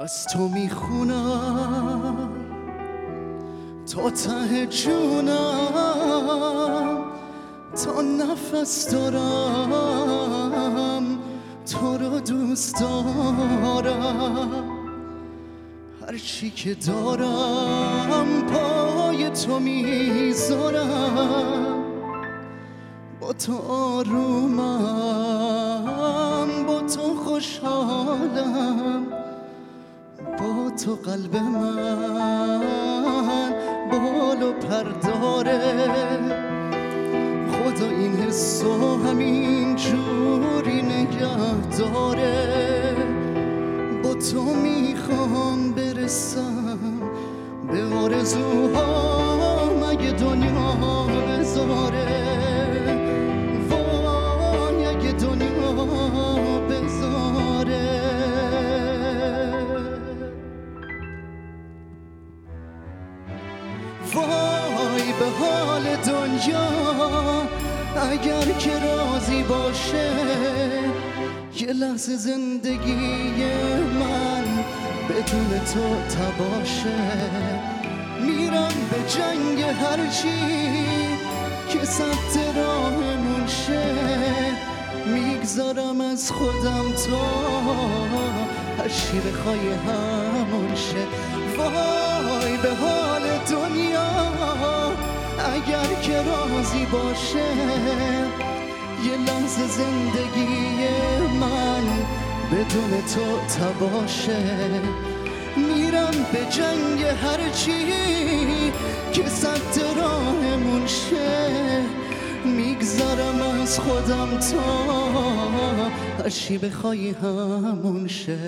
از تو می‌خونم. تا ته جونم تا نفس دارم تو رو دوست دارم. هرچی که دارم پای تو می‌ذارم با تو آرومم با تو خوشحالم. تو قلب من بال و پرداره خدا این حسو همین جوری نگه داره. با تو می‌خوام برسم به آرزوها مگه دنیا بذاره وای به حال دنیا اگر که راضی باشه یه لحظه زندگی من بدون تو تباشه. میرم به جنگ هرچی که سبت راهمون شه. می‌گذارم از خودم تا هر چی بخوای همون شه. وای به حال باشه یه لحظه زندگی من بدون تو تباشه. میرم به جنگ هرچی که سبت راهمون شه. می‌گذارم از خودم تا هرچی بخوای همون شه.